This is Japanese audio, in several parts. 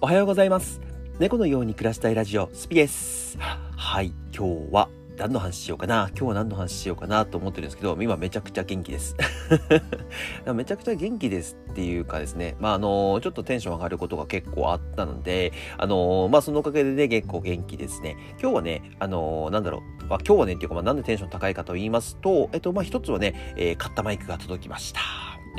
おはようございます。猫のように暮らしたいラジオスピです。はい今日は何の話しようかな。今日は何の話しようかなと思ってるんですけど今めちゃくちゃ元気です。めちゃくちゃ元気ですっていうかですね。まああのちょっとテンション上がることが結構あったのであのまあそのおかげでね結構元気ですね。今日はねあのなんだろう、まあ、今日はねっていうか、まあ、なんでテンション高いかと言いますとえっとまあ一つはね、えー、買ったマイクが届きました。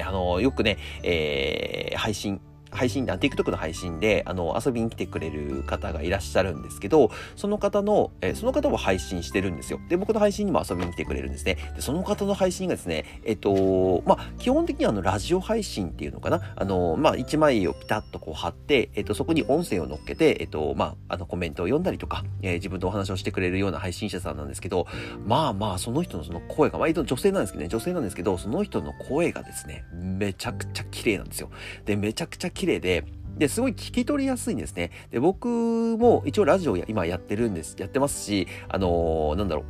あのよくね、えー、配信配信で、TikTok の配信で、あの、遊びに来てくれる方がいらっしゃるんですけど、その方の、えその方も配信してるんですよ。で、僕の配信にも遊びに来てくれるんですね。で、その方の配信がですね、えっと、まあ、基本的にはあの、ラジオ配信っていうのかな。あの、まあ、一枚をピタッとこう貼って、えっと、そこに音声を乗っけて、えっと、まあ、あの、コメントを読んだりとか、え、自分のお話をしてくれるような配信者さんなんですけど、まあまあ、その人のその声が、まあ、女性なんですけどね、女性なんですけど、その人の声がですね、めちゃくちゃ綺麗なんですよ。で、めちゃくちゃ綺麗で、で、すごい聞き取りやすいんですね。で、僕も一応ラジオや今やってるんです、やってますし、あのー、なんだろう。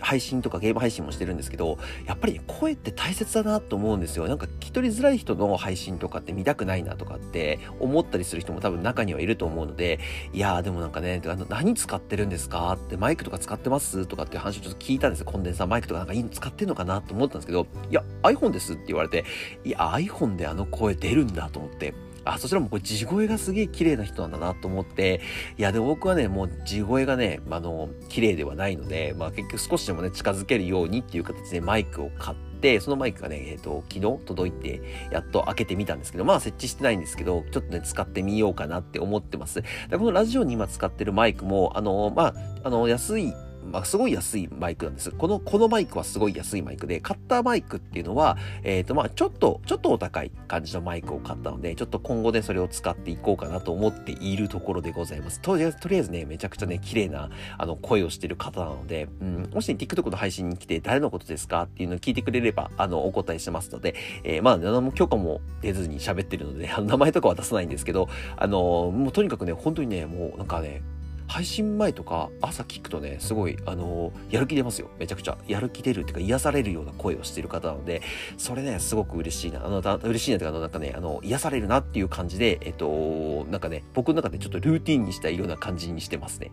配信とかゲーム配信もしてるんですけど、やっぱり声って大切だなと思うんですよ。なんか聞き取りづらい人の配信とかって見たくないなとかって思ったりする人も多分中にはいると思うので、いやーでもなんかね、あの何使ってるんですかってマイクとか使ってますとかっていう話をちょっと聞いたんですよ。コンデンサーマイクとかなんかいいの使ってんのかなと思ったんですけど、いや、iPhone ですって言われて、いや、iPhone であの声出るんだと思って、あ、そちらもこれ地声がすげえ綺麗な人なんだなと思って、いや、でも僕はね、もう地声がね、あの、綺麗ではないので、まあ結局少しでもね、近づけるようにっていう形でマイクを買って、そのマイクがね、えっ、ー、と、昨日届いて、やっと開けてみたんですけど、まあ設置してないんですけど、ちょっとね、使ってみようかなって思ってます。でこのラジオに今使ってるマイクも、あの、まあ、あの、安いまあ、すごい安いマイクなんです。この、このマイクはすごい安いマイクで、カッターマイクっていうのは、えっ、ー、と、まあ、ちょっと、ちょっとお高い感じのマイクを買ったので、ちょっと今後でそれを使っていこうかなと思っているところでございます。とりあえず、とりあえずね、めちゃくちゃね、綺麗な、あの、声をしてる方なので、うん、もし、ね、TikTok の配信に来て、誰のことですかっていうのを聞いてくれれば、あの、お答えしますので、えー、まあ、何も許可も出ずに喋ってるので、名前とかは出さないんですけど、あの、もうとにかくね、本当にね、もうなんかね、配信前とか朝聞くとね、すごい、あのー、やる気出ますよ。めちゃくちゃ。やる気出るっていうか、癒されるような声をしてる方なので、それね、すごく嬉しいな。あの、嬉しいなっていうか、なんかね、あの、癒されるなっていう感じで、えっと、なんかね、僕の中でちょっとルーティンにしたいような感じにしてますね。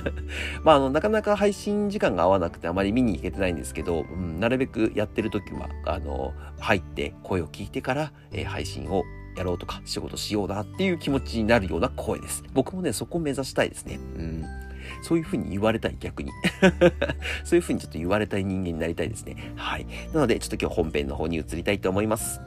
まあ、あの、なかなか配信時間が合わなくてあまり見に行けてないんですけど、うん、なるべくやってる時は、あの、入って声を聞いてから、えー、配信をやろうとか仕事しようだっていう気持ちになるような声です。僕もね、そこを目指したいですね。うん。そういうふうに言われたい、逆に。そういうふうにちょっと言われたい人間になりたいですね。はい。なので、ちょっと今日本編の方に移りたいと思います。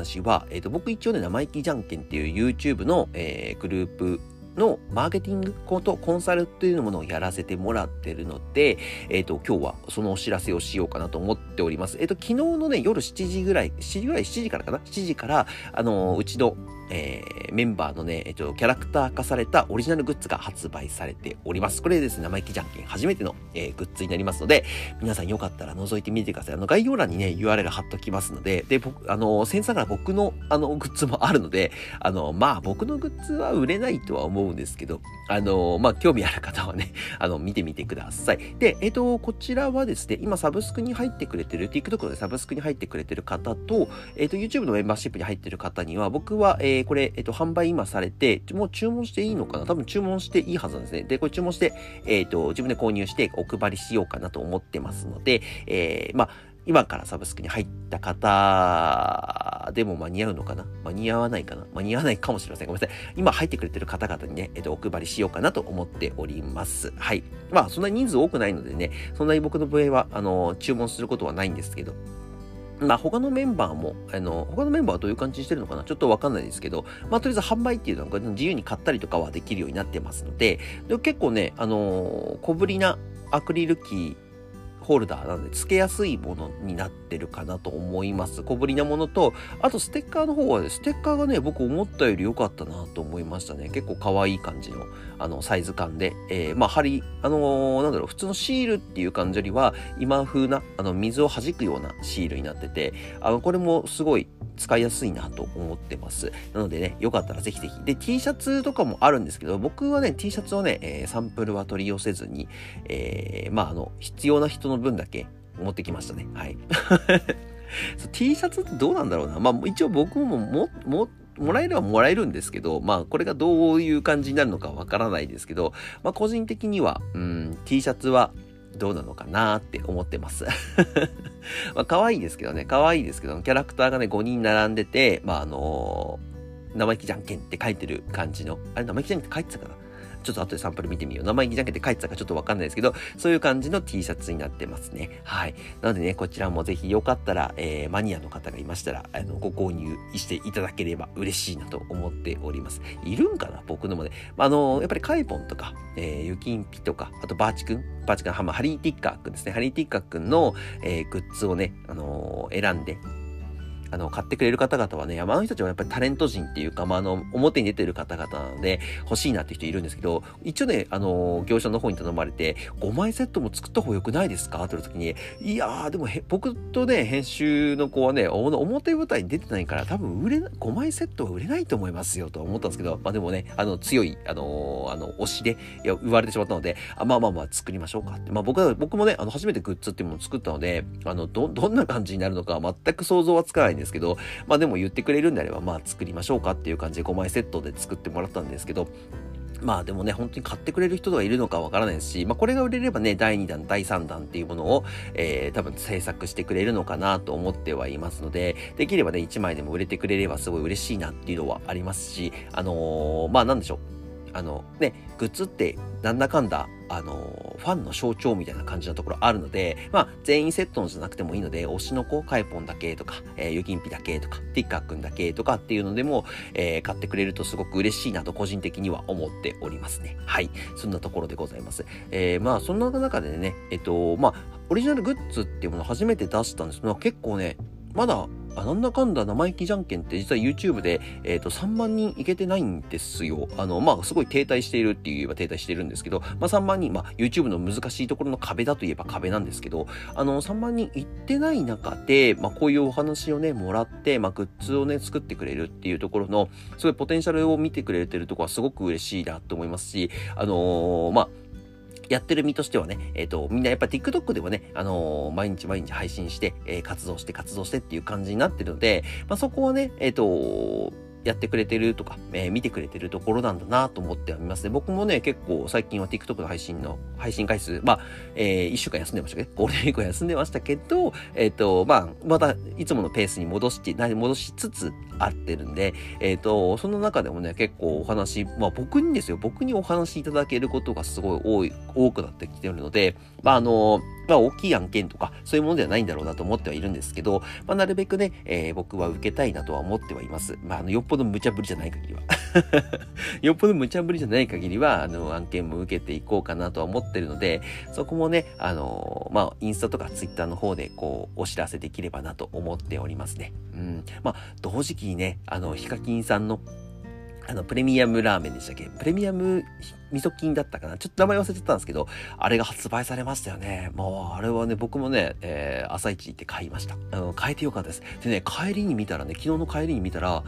話は、えっ、ー、と、僕一応ね、生意気じゃんけんっていう YouTube の、えー、グループのマーケティングことコンサルというものをやらせてもらってるので、えっ、ー、と、今日はそのお知らせをしようかなと思っております。えっ、ー、と、昨日のね、夜7時ぐらい、7時ぐらい、7時からかな ?7 時から、あの、うちの、えー、メンバーのね、えっ、と、キャラクター化されたオリジナルグッズが発売されております。これですね、生意気じゃんけん初めての、えー、グッズになりますので、皆さんよかったら覗いてみてください。あの、概要欄にね、URL 貼っときますので、で、僕、あの、センサーから僕の、あの、グッズもあるので、あの、まあ、僕のグッズは売れないとは思うんですけど、あの、まあ、興味ある方はね、あの、見てみてください。で、えっ、と、こちらはですね、今サブスクに入ってくれてる、TikTok でサブスクに入ってくれてる方と、えっ、と、YouTube のメンバーシップに入ってる方には、僕は、えー、これ、えっ、と、販売今されて、もう注文していいのかな？多分注文していいはずなんですね。で、これ注文して、えっ、と、自分で購入してお配りしようかなと思ってますので、えー、まあ、今からサブスクに入った方でも間に合うのかな？間に合わないかな？間に合わないかもしれません。ごめんなさい。今入ってくれてる方々にね、えっと、お配りしようかなと思っております。はい。まあ、そんなに人数多くないのでね、そんなに僕の部屋は、あの、注文することはないんですけど、まあ他のメンバーも、あの、他のメンバーはどういう感じにしてるのかな？ちょっとわかんないですけど、まあとりあえず販売っていうのは自由に買ったりとかはできるようになってますので、で結構ね、あの小ぶりなアクリルキー、ホルダーなので付けやすいものになってるかなと思います。小ぶりなものと、あとステッカーの方はね、ステッカーがね、僕思ったより良かったなと思いましたね。結構可愛い感じの、あの、サイズ感で、えー、まあ、針、あのー、なんだろう、普通のシールっていう感じよりは、今風な、あの、水を弾くようなシールになってて、あの、これもすごい使いやすいなと思ってます。なのでね、よかったらぜひぜひ。で、T シャツとかもあるんですけど、僕はね、T シャツをね、えー、サンプルは取り寄せずに、えー、まあ、あの、必要な人の分だけ持ってきましたね。はい。T シャツってどうなんだろうな。まあ、一応僕もも、も、もらえればもらえるんですけど、まあ、これがどういう感じになるのかわからないですけど、まあ、個人的には、うん、T シャツは、どうなのかなって思ってます まあ、可愛いですけどね、可愛いですけど、キャラクターがね、5人並んでて、まあ、あのー、生意気じゃんけんって書いてる感じの、あれ生意気じゃんけんって書いてたかな？ちょっと後でサンプル見てみよう。生意気じゃんけんって書いてたかちょっとわかんないですけど、そういう感じの T シャツになってますね。はい。なのでね、こちらもぜひよかったら、えー、マニアの方がいましたら、あの、ご購入していただければ嬉しいなと思っております。いるんかな？僕のもね。あの、やっぱりカイポンとか、えー、ユキンピとか、あとバーチくん、バーチくん、ハリーティッカーくんですね。ハリーティッカーくんの、えー、グッズをね、あのー、選んで、あの、買ってくれる方々はね、山の人たちはやっぱりタレント人っていうか、まあ、あの、表に出てる方々なので、欲しいなって人いるんですけど、一応ね、あの、業者の方に頼まれて、5枚セットも作った方が良くないですか？って言時に、いやー、でも僕とね、編集の子はね、表舞台に出てないから、多分売れ5枚セットは売れないと思いますよ、と思ったんですけど、まあでもね、あの、強い、あの、あの、推しで言われてしまったので、あまあまあまあ、作りましょうかって。まあ僕は、僕もね、あの、初めてグッズっていうものを作ったので、あの、ど、どんな感じになるのか全く想像はつかないんですけど、まあでも言ってくれるんであれば、まあ作りましょうかっていう感じで5枚セットで作ってもらったんですけど、まあでもね、本当に買ってくれる人がいるのかわからないですし、まあこれが売れればね、第2弾、第3弾っていうものを、えー、多分制作してくれるのかなと思ってはいますので、できればね、1枚でも売れてくれればすごい嬉しいなっていうのはありますし、あのー、まあなんでしょう。あのね、グッズってなんだかんだあの、ファンの象徴みたいな感じのところあるので、まあ、全員セットのじゃなくてもいいので、推しの子、カイポンだけとか、えー、ユキンピだけとか、ティッカーくんだけとかっていうのでも、えー、買ってくれるとすごく嬉しいなと個人的には思っておりますね。はい。そんなところでございます。えー、まあ、そんな中でね、えっと、まあ、オリジナルグッズっていうものを初めて出したんですけど、結構ね、まだあなんだかんだ生意気じゃんけんって実は YouTube で、えっ、ー、と、3万人いけてないんですよ。あの、まあ、すごい停滞しているって言えば停滞しているんですけど、まあ、3万人、まあ、YouTube の難しいところの壁だといえば壁なんですけど、あの、3万人いってない中で、まあ、こういうお話をね、もらって、まあ、グッズをね、作ってくれるっていうところの、すごいポテンシャルを見てくれてるとこはすごく嬉しいなと思いますし、あのー、まあ、やってる身としてはね、えっ、ー、と、みんなやっぱ TikTok でもね、あのー、毎日毎日配信して、えー、活動して活動してっていう感じになってるので、まあ、そこはね、えっ、と、やってくれてるとか、えー、見てくれてるところなんだなと思ってはいますね。僕もね、結構最近は TikTok の配信の、配信回数、まあ、えー、1週間休んでましたけど、ゴールデンウィークは休んでましたけど、えっ、ー、と、まあ、またいつものペースに戻して、戻しつつあってるんで、えっ、ー、と、その中でもね、結構お話、まあ僕にですよ、僕にお話いただけることがすごい多い、多くなってきてるので、まああの、まあ大きい案件とか、そういうものではないんだろうなと思ってはいるんですけど、まあなるべくね、えー、僕は受けたいなとは思ってはいます。まああの、よっぽど無茶ぶりじゃない限りは。よっぽど無茶ぶりじゃない限りは、あの、案件も受けていこうかなとは思ってるので、そこもね、あの、まあ、インスタとかツイッターの方で、こう、お知らせできればなと思っておりますね。うん。まあ、同時期にね、あの、ヒカキンさんのあの、プレミアムラーメンでしたっけ？プレミアム味噌菌だったかな？ちょっと名前忘れちゃったんですけど、あれが発売されましたよね。もう、あれはね、僕もね、えー、朝一行って買いました。あの、買えてよかったです。でね、帰りに見たらね、昨日の帰りに見たら、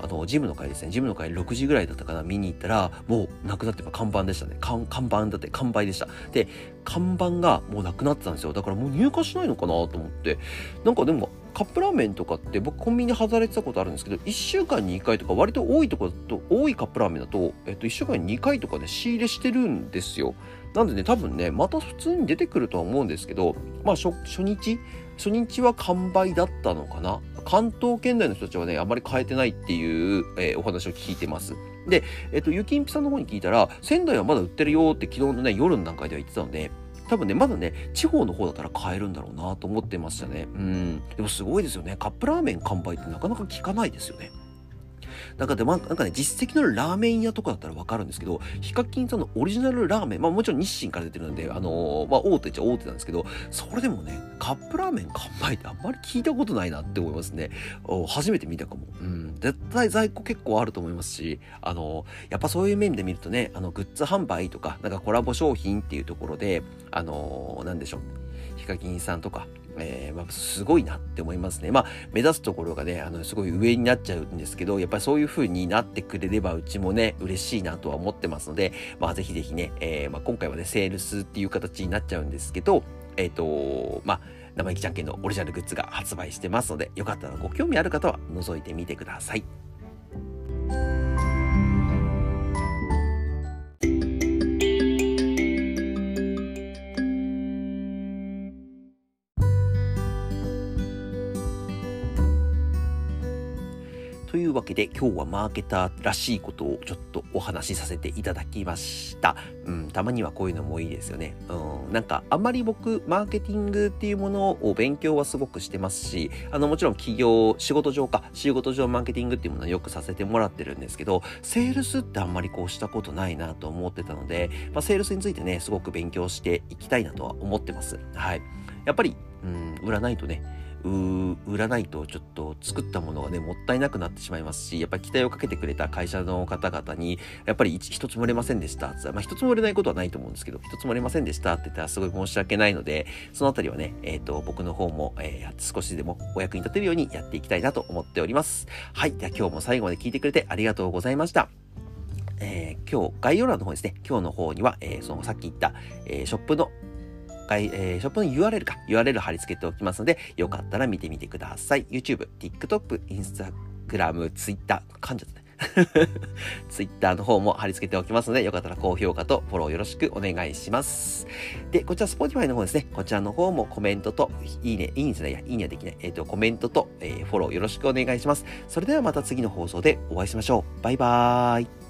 あの、ジムの帰りですね、ジムの帰り6時ぐらいだったかな、見に行ったら、もうなくなって看板でしたね。看板だって完売でした。で、看板がもうなくなってたんですよ。だからもう入荷しないのかな？と思って。なんかでも、カップラーメンとかって僕コンビニ働いてたことあるんですけど、1週間に1回とか割と多いとこだと、多いカップラーメンだと、えっと、1週間に2回とかで仕入れしてるんですよ。なんでね、多分ね、また普通に出てくるとは思うんですけど、まあ初、日？初日は完売だったのかな？関東圏内の人たちはね、あまり買えてないっていう、えー、お話を聞いてます。で、えっと、ゆきんぴさんの方に聞いたら、仙台はまだ売ってるよって昨日のね、夜の段階では言ってたので、多分ね、まだね、地方の方だったら買えるんだろうなと思ってましたね。うん。でもすごいですよね。カップラーメン完売ってなかなか聞かないですよね。なんかでもなんかね、実績のラーメン屋とかだったらわかるんですけど、ヒカキンさんのオリジナルラーメン、まあもちろん日清から出てるんで、あのー、まあ大手っちゃ大手なんですけど、それでもね、カップラーメン完売ってあんまり聞いたことないなって思いますね。初めて見たかも。うん。絶対在庫結構あると思いますし、あの、やっぱそういう面で見るとね、あの、グッズ販売とか、なんかコラボ商品っていうところで、あの、なんでしょう。ヒカキンさんとか、えー、まあ、すごいなって思いますね。まあ、目指すところがね、あの、すごい上になっちゃうんですけど、やっぱりそういう風になってくれれば、うちもね、嬉しいなとは思ってますので、まあ、ぜひぜひね、えー、まあ、今回はね、セールスっていう形になっちゃうんですけど、えっ、ー、と、まあ、生意気じゃんけんのオリジナルグッズが発売してますので、よかったらご興味ある方は覗いてみてください。というわけで今日はマーケターらしいことをちょっとお話しさせていただきました。うん、たまにはこういうのもいいですよね。うん、なんかあんまり僕、マーケティングっていうものを勉強はすごくしてますし、あのもちろん企業、仕事上か、仕事上マーケティングっていうものはよくさせてもらってるんですけど、セールスってあんまりこうしたことないなと思ってたので、まあ、セールスについてね、すごく勉強していきたいなとは思ってます。はい。やっぱり、うん、売らないとね、売らないとちょっと作ったものがね、もったいなくなってしまいますし、やっぱり期待をかけてくれた会社の方々に、やっぱり一つも売れませんでしたってまあ一つも売れないことはないと思うんですけど、一つも売れませんでしたって言ったらすごい申し訳ないので、そのあたりはね、えっ、ー、と、僕の方も、えー、少しでもお役に立てるようにやっていきたいなと思っております。はい。では今日も最後まで聞いてくれてありがとうございました。えー、今日、概要欄の方ですね、今日の方には、えー、そのさっき言った、えー、ショップの回、えー、ショップの URL か、URL 貼り付けておきますので、よかったら見てみてください。YouTube、TikTok、Instagram、Twitter、噛んじゃったね。Twitter の方も貼り付けておきますので、よかったら高評価とフォローよろしくお願いします。で、こちら Spotify の方ですね。こちらの方もコメントと、いいね、いいんですね。いや、いいねはできない。えっ、ー、と、コメントと、えー、フォローよろしくお願いします。それではまた次の放送でお会いしましょう。バイバーイ。